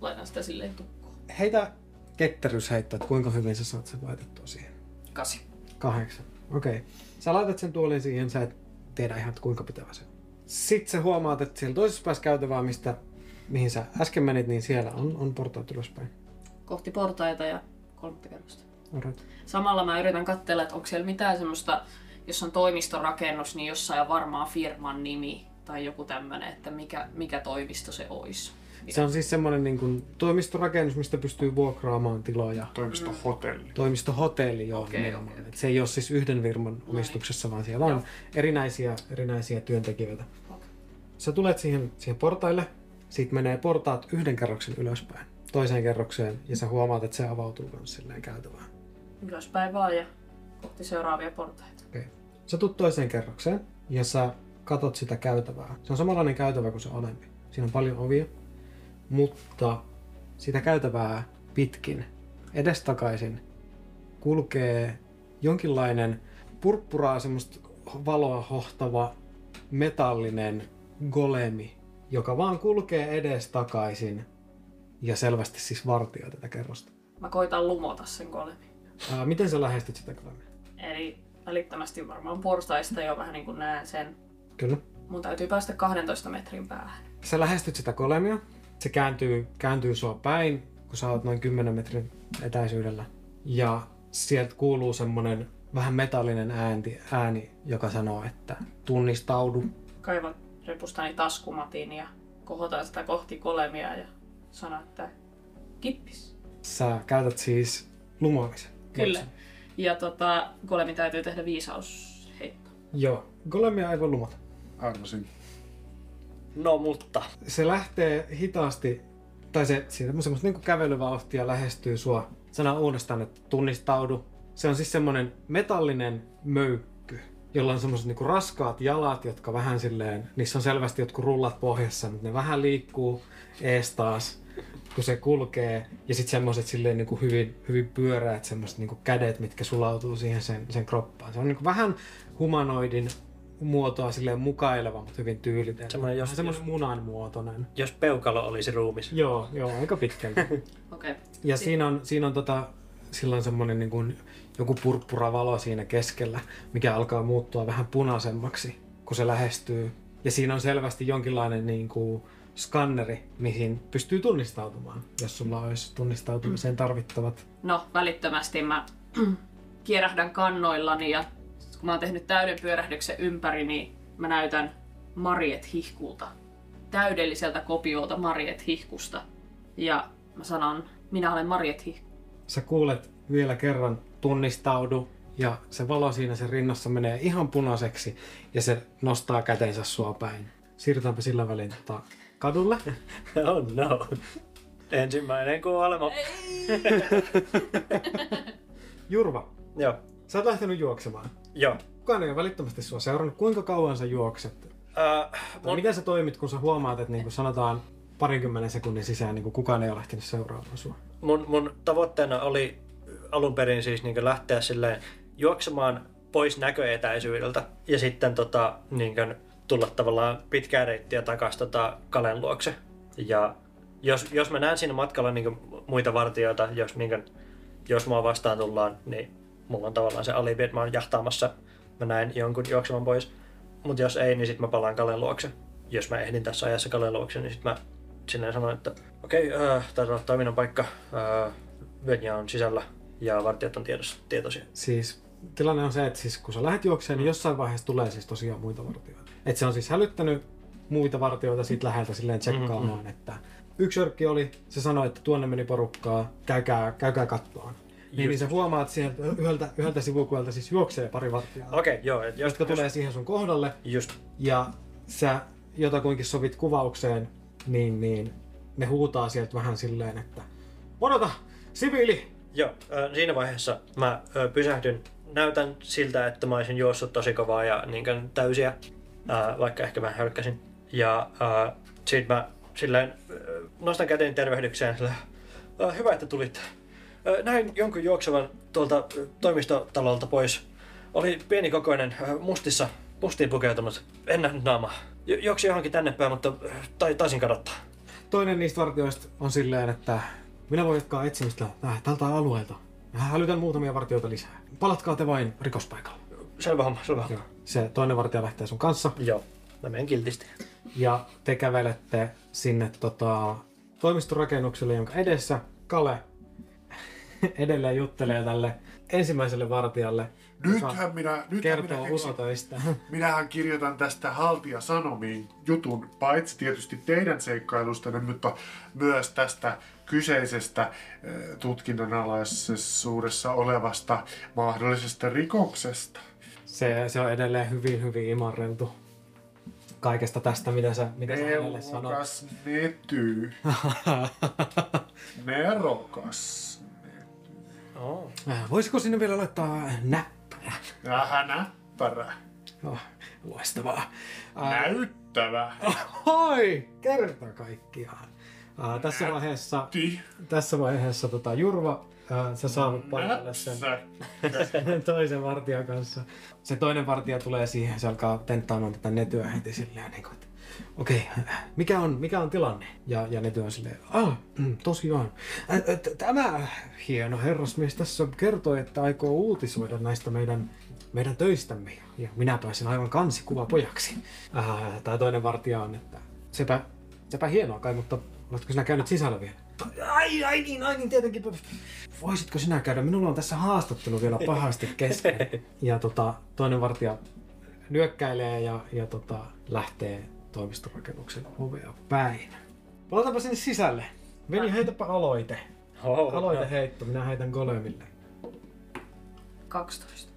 B: laitan sitä silleen tukkoon.
A: Heitä ketterysheitto, että kuinka hyvin sä saat sen laitettua siihen.
B: Kasi.
A: Kahdeksan. Okei. Okay. Sä laitat sen tuolin siihen, sä et tiedä ihan, että kuinka pitävä se on. Sitten sä huomaat, että siellä toisessa päässä käytävää, mistä, mihin sä äsken menit, niin siellä on, on portaat ylöspäin.
B: Kohti portaita ja kolmatta kerrosta.
A: Alright.
B: Samalla mä yritän katsella, että onko siellä mitään semmoista, jos on toimistorakennus, niin jossain on varmaan firman nimi tai joku tämmönen, että mikä, mikä toimisto se olisi.
A: Se on siis semmoinen niin kuin toimistorakennus, mistä pystyy vuokraamaan tiloja.
D: Toimistohotelli.
A: Toimistohotelli, joo.
B: Okei,
A: nimenomaan.
B: okei,
A: Et Se ei ole siis yhden firman omistuksessa, vaan siellä on
B: Joo.
A: erinäisiä, erinäisiä työntekijöitä.
B: Okei.
A: Sä tulet siihen, siihen portaille, siitä menee portaat yhden kerroksen ylöspäin, toiseen kerrokseen, ja sä huomaat, että se avautuu myös silleen käytävään.
B: Ylöspäin vaan ja kohti seuraavia portaita.
A: Okay. Sä tulet toiseen kerrokseen, ja sä katot sitä käytävää. Se on samanlainen käytävä kuin se alempi. Siinä on paljon ovia, mutta sitä käytävää pitkin edestakaisin kulkee jonkinlainen purppuraa semmoista valoa hohtava metallinen golemi, joka vaan kulkee edestakaisin ja selvästi siis vartioi tätä kerrosta.
B: Mä koitan lumota sen kolemin.
A: Ää, miten sä lähestyt sitä golemia?
B: Eli välittömästi varmaan portaista jo vähän niin kuin näen sen.
A: Kyllä.
B: Mun täytyy päästä 12 metrin päähän.
A: Sä lähestyt sitä golemia Se kääntyy, kääntyy sua päin, kun sä oot noin 10 metrin etäisyydellä. Ja sieltä kuuluu semmonen vähän metallinen ääni, ääni, joka sanoo, että tunnistaudu.
B: Kaivan repustani taskumatin ja kohotan sitä kohti kolemia ja sanon, että kippis.
A: Sä käytät siis lumoamisen.
B: Kyllä. Ja tota, kolemin täytyy tehdä viisausheitto.
A: Joo. Golemia ei voi lumota.
D: Arvasin.
C: No mutta.
A: Se lähtee hitaasti, tai se semmoista niin kävelyvauhtia lähestyy sua. Sanoo uudestaan, että tunnistaudu. Se on siis semmoinen metallinen möykky, jolla on semmoiset niinku raskaat jalat, jotka vähän silleen, niissä on selvästi jotkut rullat pohjassa, mutta ne vähän liikkuu ees taas, kun se kulkee. Ja sitten semmoiset silleen niinku hyvin, hyvin pyöreät semmoiset niinku kädet, mitkä sulautuu siihen sen, sen kroppaan. Se on niinku vähän humanoidin muotoa silleen mukaileva, mutta hyvin tyylitellä.
C: Semmoinen, jos-
A: semmoinen munan muotoinen.
C: Jos peukalo olisi ruumis.
A: Joo, joo, aika pitkälti.
B: Okei. Okay.
A: Ja siinä on, siinä on tota, silloin semmoinen niin kuin, joku purppura valo siinä keskellä, mikä alkaa muuttua vähän punaisemmaksi, kun se lähestyy. Ja siinä on selvästi jonkinlainen niin kuin, skanneri, mihin pystyy tunnistautumaan, jos sulla olisi tunnistautumiseen tarvittavat.
B: No, välittömästi mä kierähdän kannoillani ja kun mä oon tehnyt täyden pyörähdyksen ympäri, niin mä näytän Mariet Hihkulta. Täydelliseltä kopiolta Mariet Hihkusta. Ja mä sanon, minä olen Mariet Hihku.
A: Sä kuulet vielä kerran tunnistaudu, ja se valo siinä sen rinnassa menee ihan punaiseksi, ja se nostaa kätensä sua päin. Siirrytäänpä sillä välin tota, kadulle.
C: Oh no. Ensimmäinen kuolema.
A: Jurva,
C: Joo.
A: sä oot lähtenyt juoksemaan.
C: Joo.
A: Kukaan ei ole välittömästi sua seurannut. Kuinka kauan sä juokset? Tai
C: mun,
A: miten sä toimit, kun sä huomaat, että niin kuin sanotaan parinkymmenen sekunnin sisään niin kuin kukaan ei ole lähtenyt seuraamaan sua?
C: mun, mun tavoitteena oli alun perin siis niin lähteä silleen juoksemaan pois näköetäisyydeltä ja sitten tota, niin tulla tavallaan pitkää reittiä takaisin tota Kalen luokse. Ja jos, jos mä näen siinä matkalla niin muita vartijoita, jos, niin jos mua vastaan tullaan, niin mulla on tavallaan se alibi, että mä oon jahtaamassa, mä näen jonkun juoksemaan pois. Mutta jos ei, niin sitten mä palaan Kalen luokse. Jos mä ehdin tässä ajassa Kalen luokse, niin sitten mä silleen sanoin, että okei, okay, äh, taitaa olla toiminnan paikka, äh, Venja on sisällä ja vartijat on tiedossa, tietoisia.
A: Siis tilanne on se, että siis kun sä lähdet juokseen, niin jossain vaiheessa tulee siis tosiaan muita vartijoita. Et se on siis hälyttänyt muita vartijoita siitä läheltä silleen tsekkaamaan,
C: Mhm.
A: mm-hmm. että yksi örkki oli, se sanoi, että tuonne meni porukkaa, käykää, käykää kattoon. Niin, niin sä huomaat sieltä yhdeltä, yhdeltä sivukuelta siis juoksee pari vartijaa,
C: Okei, okay, joo. Et jos,
A: jotka tulee siihen sun kohdalle,
C: Just,
A: ja sä jotakuinkin sovit kuvaukseen, niin, niin ne huutaa sieltä vähän silleen, että odota, siviili!
C: joo. Äh, siinä vaiheessa mä äh, pysähdyn. Näytän siltä, että mä olisin juossut tosi kovaa ja niin täysiä, äh, vaikka ehkä mä hölkkäsin. Ja äh, sit mä silleen äh, nostan käteen tervehdykseen silleen, äh, hyvä, että tulit. Äh, näin jonkun juoksevan tuolta äh, toimistotalolta pois. Oli pienikokoinen, äh, mustissa, mustiin pukeutunut. En nähnyt naamaa. Juoksi johonkin tänne päin, mutta äh, tai, taisin kadottaa.
A: Toinen niistä vartijoista on silleen, että minä voin jatkaa etsimistä äh, tältä alueelta. Mä hälytän muutamia vartijoita lisää. Palatkaa te vain rikospaikalle.
C: Selvä homma, selvä homma.
A: Se toinen vartija lähtee sun kanssa
C: Joo, mä menen kiltisti.
A: ja te kävelette sinne tota, toimistorakennukselle, jonka edessä Kale edelleen juttelee tälle ensimmäiselle vartijalle.
D: Nythän minä, nythän minä
A: kertoo
D: keksin,
A: ulotöistä.
D: minähän kirjoitan tästä Haltia Sanomiin jutun, paitsi tietysti teidän seikkailustanne, mutta myös tästä kyseisestä eh, tutkinnan alaisuudessa olevasta mahdollisesta rikoksesta.
A: Se, se on edelleen hyvin, hyvin imarreltu kaikesta tästä, mitä sä, mitä sä hänelle sanot.
D: Neuvokas nety. Nerokas.
C: Oh.
A: Äh, Voisiko sinne vielä laittaa näppärä?
D: Vähän näppärä.
A: Oh, loistavaa. Äh,
D: Näyttävä.
A: Hoi! Kerta kaikkiaan. Uh, tässä vaiheessa,
D: Ti.
A: tässä vaiheessa tota, Jurva, uh, sä saavut paikalle sen toisen vartijan kanssa. Se toinen vartija tulee siihen, se alkaa tenttaamaan tätä netyä heti silleen, niin kuin, okei, mikä, on, mikä on tilanne? Ja, ja nety on silleen, ah, mm, tosiaan. Tämä hieno herrasmies tässä kertoi, että aikoo uutisoida näistä meidän, meidän töistämme. Ja minä pääsin aivan kansikuva pojaksi. Äh, Tämä toinen vartija on, että sepä, sepä hienoa kai, mutta oletko sinä käynyt sisällä vielä? Ai, ai niin, ai niin, tietenkin. Voisitko sinä käydä? Minulla on tässä haastattelu vielä pahasti kesken. Ja tota, toinen vartija nyökkäilee ja, ja tota, lähtee toimistorakennuksen ovea päin. Palataanpa sinne sisälle. Veni, heitäpä aloite.
C: Oh,
A: Aloite heitto, minä heitän golemille.
B: 12.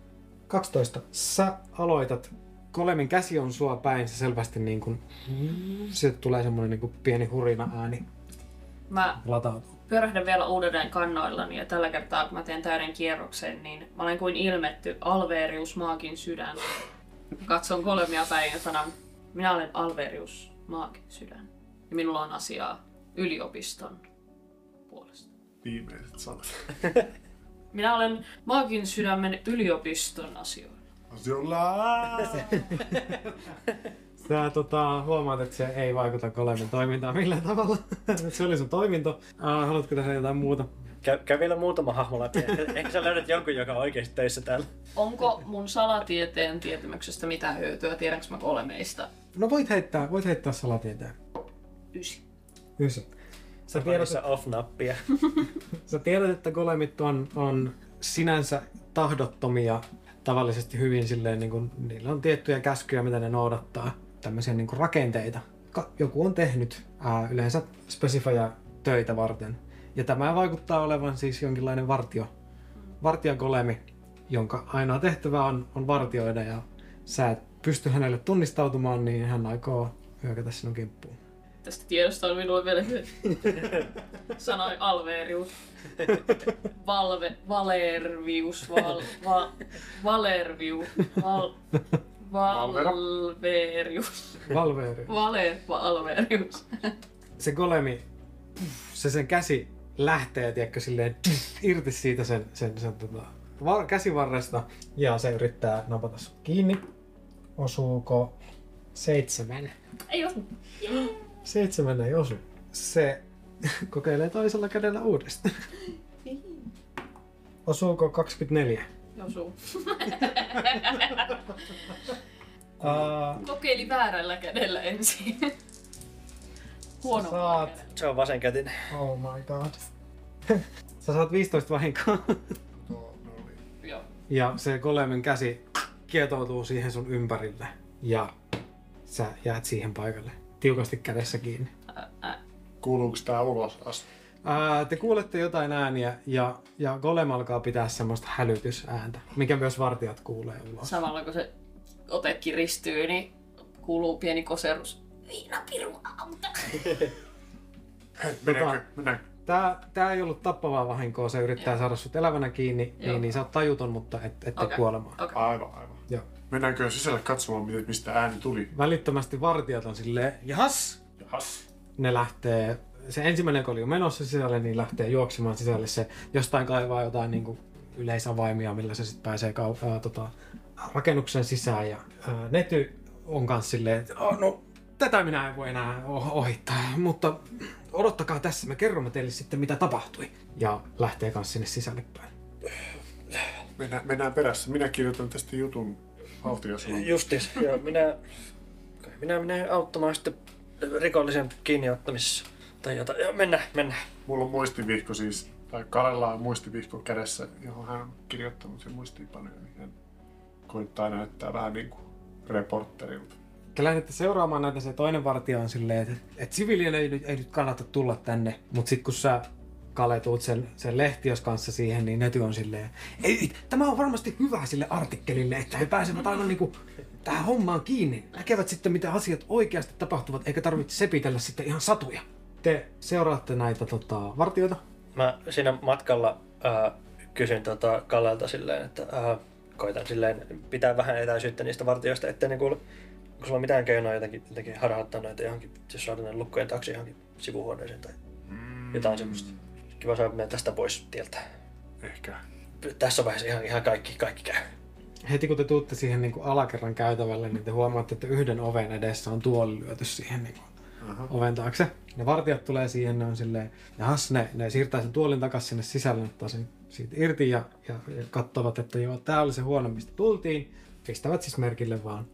A: 12. Sä aloitat. Golemin käsi on sua päin, se selvästi niin kuin, sieltä tulee semmoinen niin kuin pieni hurina ääni
B: Mä
A: latautuu.
B: pyörähdän vielä uudelleen kannoillani ja tällä kertaa kun mä teen täyden kierroksen, niin mä olen kuin ilmetty Alverius Maakin sydän. Katson Golemia päin ja sanon, minä olen Alverius Maakin sydän. Ja minulla on asiaa yliopiston puolesta.
D: Viimeiset sanat.
B: Minä olen Maakin sydämen yliopiston asioilla.
D: Jolla...
A: Sä tota, huomaat, että se ei vaikuta Golemin toimintaan millään tavalla. se oli sun toiminto. Uh, haluatko tehdä jotain muuta?
C: Käy, käy vielä muutama hahmo läpi. Ehkä sä löydät jonkun, joka on oikeasti töissä täällä.
B: Onko mun salatieteen tietämyksestä mitään hyötyä? Tiedänkö mä Golemeista?
A: No voit heittää, voit heittää salatieteen.
B: Ysi.
A: Ysi. Sä tiedät,
C: Parissa off-nappia.
A: Sä tiedät, että golemit on, on sinänsä tahdottomia, tavallisesti hyvin silleen, niin kuin, niillä on tiettyjä käskyjä, mitä ne noudattaa, tämmöisiä niin kuin rakenteita. Ka- joku on tehnyt ää, yleensä spesifajia töitä varten. Ja tämä vaikuttaa olevan siis jonkinlainen vartio, vartijagolemi, jonka ainoa tehtävä on, on vartioida ja sä et pysty hänelle tunnistautumaan, niin hän aikoo hyökätä sinun kimppuun.
B: Tästä tiedosta on minulle vielä hyötyä. Sanoi Alverius. Valve, Valervius, val, va, Valerviu, val, Valverius,
A: Valveeri.
B: Valer, Valverius.
A: se golemi, se sen käsi lähtee, tiedätkö, silleen irti siitä sen, sen, sen tota, va- käsivarresta ja se yrittää napata sut kiinni. Osuuko seitsemän?
B: Ei osu.
A: Seitsemän ei osu. Se kokeilee toisella kädellä uudestaan. Osuuko 24?
B: Osu.
A: Uh,
B: Kokeili väärällä kädellä ensin. Huono
A: saat,
C: Se on vasenkätinen.
A: oh my god. Sä saat 15 vahinkoa.
B: Joo.
A: Ja se golemin käsi kietoutuu siihen sun ympärille. Ja sä jäät siihen paikalle. Tiukasti kädessä kiinni.
D: Kuuluuko tää ulos asti?
A: Ää, te kuulette jotain ääniä ja, ja golem alkaa pitää semmoista hälytysääntä, mikä myös vartijat kuulee ulos.
B: Samalla kun se ote kiristyy, niin kuuluu pieni koserus. Viina piru auta.
D: Mennäänkö? Mennäänkö?
A: Tää, tää ei ollut tappavaa vahinkoa, se yrittää
B: Joo.
A: saada sut elävänä kiinni,
B: Joo.
A: niin, niin sä oot tajuton, mutta et, ette
B: Okei.
A: kuolemaan.
B: Okei.
D: Aivan, aivan. Mennäänkö sisälle katsomaan, miten- mistä ääni tuli?
A: Välittömästi vartijat on silleen, jahas!
D: Jahas.
A: Ne lähtee, se ensimmäinen, joka oli jo menossa sisälle, niin lähtee juoksemaan sisälle. Se jostain kaivaa jotain niin kuin yleisavaimia, millä se sitten pääsee kau- ää, tota, rakennuksen sisään. Ja ää, Nety on kans silleen, että oh, no, tätä minä en voi enää ohittaa, mutta odottakaa tässä, me kerromme teille sitten mitä tapahtui. Ja lähtee kans sinne sisälle päin.
D: Mennään, mennään perässä. Minä kirjoitan tästä jutun
C: Justis. Ja minä, minä menen auttamaan sitten rikollisen kiinniottamisessa. Tai jotain. Joo, mennään, mennään.
D: Mulla on muistivihko siis, tai Kalella on muistivihko kädessä, johon hän on kirjoittanut sen muistiinpanoja. Niin hän koittaa näyttää vähän niin kuin reporterilta.
A: Te lähdette seuraamaan näitä, se toinen vartija on silleen, että, että siviilien ei, ei nyt kannata tulla tänne. Mutta sitten kun sä Kale tuut sen, sen lehtios kanssa siihen, niin Nety on silleen, ei, tämä on varmasti hyvä sille artikkelille, että he pääsevät aivan niinku tähän hommaan kiinni. Näkevät sitten, mitä asiat oikeasti tapahtuvat, eikä tarvitse sepitellä sitten ihan satuja. Te seuraatte näitä tota, vartioita.
C: Mä siinä matkalla ää, kysyn tota Kallelta silleen, että ää, koitan silleen pitää vähän etäisyyttä niistä vartijoista, ettei ne kuule, onko sulla mitään keinoa jotenkin, jotenkin harhauttaa näitä johonkin, jos saada ne lukkojen taakse johonkin sivuhuoneeseen tai jotain semmoista. Kiva saada mennä tästä pois tieltä.
D: Ehkä.
C: Tässä vaiheessa ihan, ihan kaikki, kaikki käy.
A: Heti kun te tuutte siihen niin kuin alakerran käytävälle, niin te huomaatte, että yhden oven edessä on tuoli lyöty siihen niin kuin
D: Aha.
A: oven taakse. Ne vartijat tulee siihen, ne on silleen, jahas, ne, ne siirtää sen tuolin takaisin sinne sisälle, ottaa sen siitä irti ja, ja, ja katsovat, että joo, tää oli se huone, mistä tultiin. Pistävät siis merkille vaan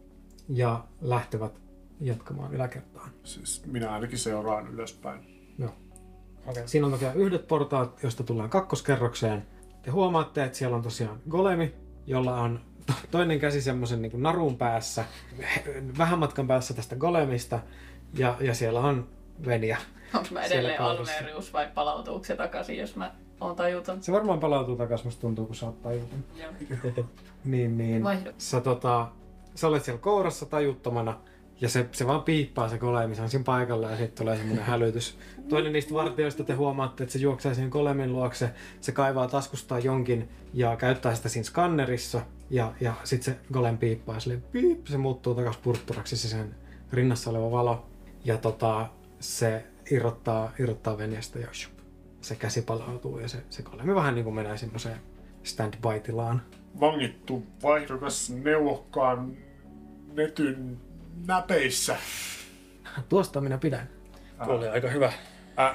A: ja lähtevät jatkamaan yläkertaan.
D: Siis minä ainakin seuraan ylöspäin.
A: Joo.
C: Okei.
A: Siinä on tosiaan yhdet portaat, josta tullaan kakkoskerrokseen. Te huomaatte, että siellä on tosiaan golemi, jolla on to- toinen käsi semmoisen niin narun päässä, vähän matkan päässä tästä golemista, ja, ja siellä on Venja.
B: Onko mä
A: Siellä
B: edelleen. Almerius vai palautuuko se takaisin, jos mä oon tajuton?
A: Se varmaan palautuu takaisin, musta tuntuu, kun sä oot tajuton. Niin, niin.
B: Vaihdu.
A: Sä, tota, sä olet siellä kourassa tajuttomana, ja se, se vaan piippaa se golemi, se on siinä paikalla ja sitten tulee semmoinen hälytys. Toinen niistä vartijoista te huomaatte, että se juoksee siihen golemin luokse, se kaivaa taskustaan jonkin ja käyttää sitä siinä skannerissa. Ja, ja sitten se golem piippaa ja silleen piip, se muuttuu takas purtturaksi se sen rinnassa oleva valo. Ja tota, se irrottaa, irrottaa venästä ja shup, se käsi palautuu ja se, se golemi vähän niin kuin menee semmoiseen standby-tilaan.
D: Vangittu vaihdokas neuvokkaan netyn näpeissä.
A: Tuosta minä pidän.
C: Tuo oli aika hyvä.
D: Ä,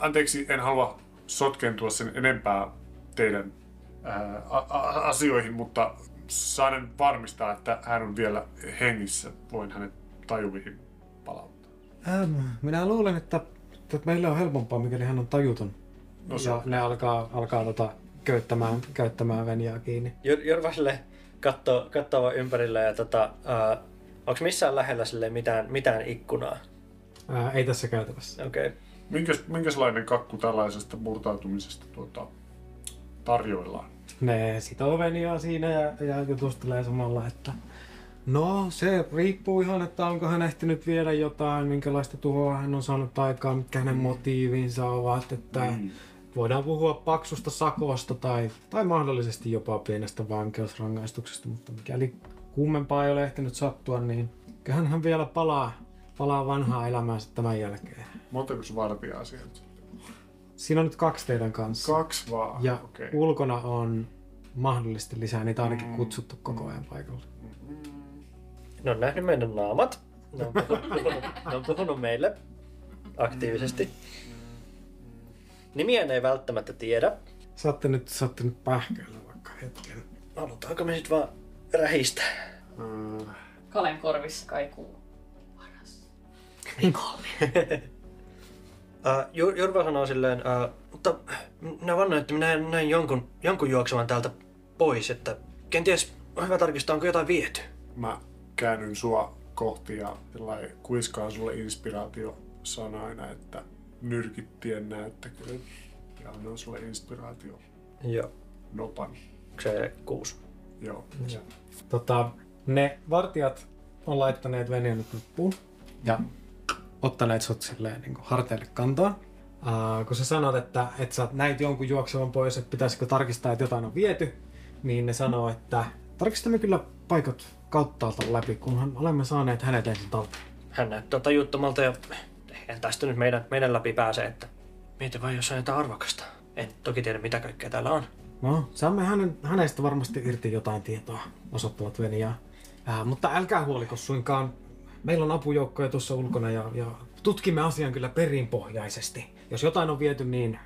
D: anteeksi, en halua sotkentua sen enempää teidän ää, a- a- asioihin, mutta saan varmistaa, että hän on vielä hengissä. Voin hänet tajuvihin palauttaa.
A: Ähm, minä luulen, että, että meille on helpompaa, mikäli hän on tajuton.
D: No se
A: ja ne alkaa, alkaa tota, käyttämään, käyttämään Venjaa kiinni.
C: Jor- katsoo vaan ympärille ja tota, uh, onko missään lähellä sille mitään, mitään ikkunaa?
A: Ää, ei tässä käytävässä.
C: Okei. Okay.
D: Minkäs, minkälainen kakku tällaisesta murtautumisesta tuota, tarjoillaan?
A: Ne sitoo Venjaa siinä ja, ja jutustelee samalla, että No, se riippuu ihan, että onko hän ehtinyt viedä jotain, minkälaista tuhoa hän on saanut aikaan, mitkä hänen motiivinsa ovat, että
D: Mm.
A: voidaan puhua paksusta sakosta tai, tai mahdollisesti jopa pienestä vankeusrangaistuksesta, mutta mikäli kummempaa ei ole ehtinyt sattua, niin kyllähän hän vielä palaa, palaa vanhaa elämäänsä tämän jälkeen.
D: Montako vartijaa sieltä?
A: Siinä on nyt kaksi teidän kanssa.
D: Kaksi vaan.
A: Ja
D: Okei.
A: ulkona on mahdollisesti lisää, niitä on ainakin
D: Mm.
A: kutsuttu koko ajan paikalle.
C: Ne on nähnyt meidän naamat. Ne on puhunut, puhunut, ne on puhunut meille aktiivisesti. Nimiä ne ei välttämättä tiedä.
A: Saatte nyt, saatte nyt pähkäillä vaikka hetken.
C: Halutaanko me sitten vaan rähistää?
D: Mm,
B: Kalen korvissa kaikuu. Paras.
C: Uh, Jorva sanoo silleen, uh, mutta minä vannoin, että minä näin jonkun, jonkun juoksevan täältä pois, että kenties on hyvä tarkistaa, onko jotain viety.
D: Mä käännyn sua kohti ja kuiskaan sulle inspiraatio sanoina, että nyrkittien näyttäköön. Ja annan sulle inspiraatio
C: Joo.
D: nopan.
C: Se kuusi?
D: Joo.
A: Ja, tota, ne vartijat on laittaneet veneen nyt loppuun ja ottaneet sut silleen niin harteille kantaa. Uh, kun sä sanot, että, että sä näit jonkun juoksevan pois, että pitäisikö tarkistaa, että jotain on viety, niin ne sanoo, että tarkistamme kyllä paikat kauttaalta läpi, kunhan olemme saaneet hänet ensin talteen.
C: Hän näyttää tajuttomalta ja eihän tästä nyt meidän, meidän läpi pääse, että mieti vaan jos on jotain arvokasta. En toki tiedä mitä kaikkea täällä on.
A: No, saamme hänen, hänestä varmasti irti jotain tietoa, osoittavat Veniaa. Äh, mutta älkää huoliko suinkaan. Meillä on apujoukkoja tuossa ulkona ja, ja tutkimme asian kyllä perinpohjaisesti. Jos jotain on viety, niin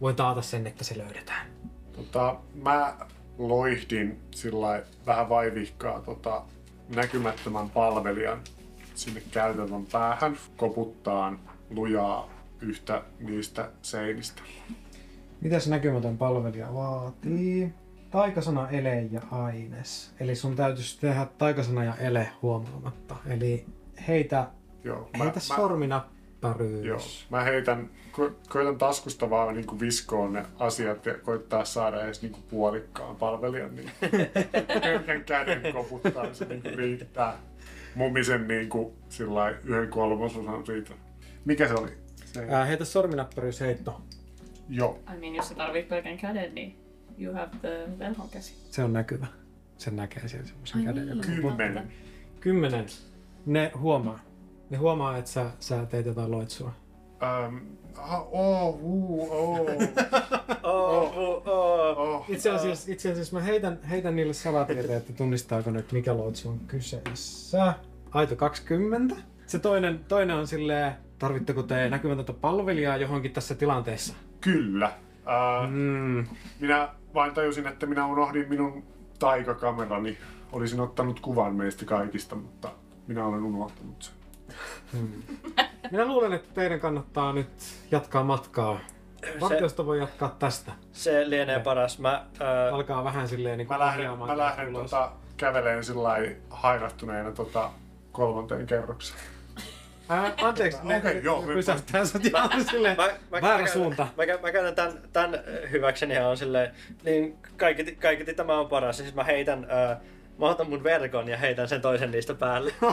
A: voin taata sen, että se löydetään.
D: Tota, mä loihdin sillä vähän vaivihkaa tota, näkymättömän palvelijan sinne käytävän päähän koputtaan lujaa yhtä niistä seinistä.
A: Mitäs näkymätön palvelija vaatii? Taikasana, ele ja aines. Eli sun täytyisi tehdä taikasana ja ele huomaamatta. Eli heitä,
D: Joo,
A: heitä sorminäppäryys.
D: Joo, mä heitän, ko- koitan taskusta vaan niin viskoon ne asiat ja koittaa saada edes niin puolikkaan palvelijan. Niin yhden käden koputtaa, se niin riittää. Mumisen niin kuin, yhden kolmasosan siitä. Mikä se oli? Se,
A: Ää, heitä sorminäppäryys heitto.
D: Joo,
B: I mean, jos sä tarvit pelkän käden, niin you have the velhon käsi.
A: Se on näkyvä. Sen näkee siellä semmoisen käden. joka-
D: kymmenen.
A: Kymmenen. Ne huomaa. Ne huomaa, että sä, sä teet jotain loitsua.
D: Ähm, ah, oh, uh, oh,
C: Oh, oh, oh.
D: oh.
A: Itse asiassa, itse asiassa mä heitän, heitän niille salatieteen, että tunnistaako nyt mikä loitsu on kyseessä. Aito 20. Se toinen, toinen on silleen, tarvitteko te näkymätöntä palvelijaa johonkin tässä tilanteessa?
D: Kyllä. Äh,
A: Mm.
D: minä vain tajusin, että minä unohdin minun taikakamerani. Olisin ottanut kuvan meistä kaikista, mutta minä olen unohtanut sen.
A: Minä luulen, että teidän kannattaa nyt jatkaa matkaa. Vartiosto voi jatkaa tästä.
C: Se lienee paras. Mä, ää,
A: Alkaa vähän silleen niin
D: Mä lähden, mä lähden tota, käveleen sillä hairahtuneena tota, kolmanteen kerrokseen.
A: Ää, anteeksi,
D: Okei,
A: okay,
D: joo,
A: pysäyttää sut ihan silleen
C: mä, mä,
A: väärä
C: mä,
A: suunta.
C: Mä, mä, mä käytän tämän, tämän hyväkseni ja on silleen, niin kaiketi, kaiketi tämä on paras. Siis mä heitän, ää, mä otan mun verkon ja heitän sen toisen niistä päälle.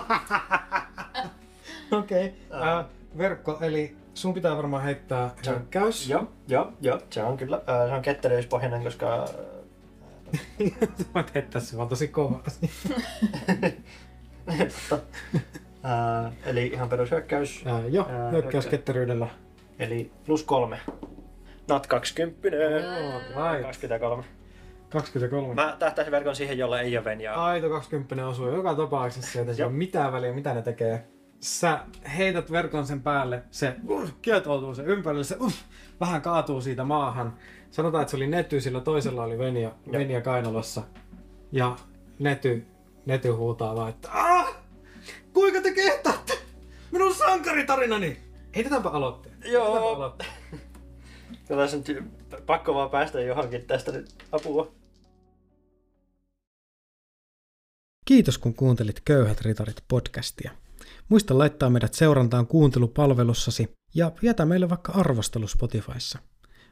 A: Okei. Okay. verkko, eli sun pitää varmaan heittää hyökkäys.
C: joo, joo, joo, se on kyllä, se on ketteryyspohjainen, koska
A: Sä voit heittää se vaan tosi kovasti.
C: Ää, eli ihan perushyökkäys.
A: Ää, joo,
C: Ää,
A: hyökkäys
C: hyökkä-
A: ketteryydellä.
C: Eli plus kolme. Nat 20.
A: Right.
C: 23.
A: 23.
C: Mä tähtäisin verkon siihen, jolla ei ole venjaa.
A: Aito 20 osuu joka tapauksessa, joten sillä
C: Joo.
A: ole mitään väliä, mitä ne tekee. Sä heität verkon sen päälle, se uh, kietoutuu se ympärille, se uh, vähän kaatuu siitä maahan. Sanotaan, että se oli Nety, sillä toisella oli Venja. Venja kainalossa. Ja Nety, Nety huutaa vaan, että ah! Kuinka te kehtaatte? Minun sankaritarinani! Heitetäänpä aloitteen.
C: Joo.
A: Heitetäänpä aloitteen.
C: Kyllä tässä pakko vaan päästä johonkin tästä nyt apua.
A: Kiitos kun kuuntelit Köyhät ritarit podcastia. Muista laittaa meidät seurantaan kuuntelupalvelussasi ja jätä meille vaikka arvostelu Spotifyssa.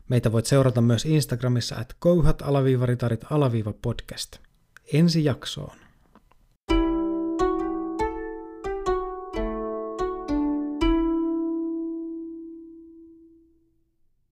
A: Meitä voit seurata myös Instagramissa at köyhät-ritarit-podcast. Ensi jaksoon.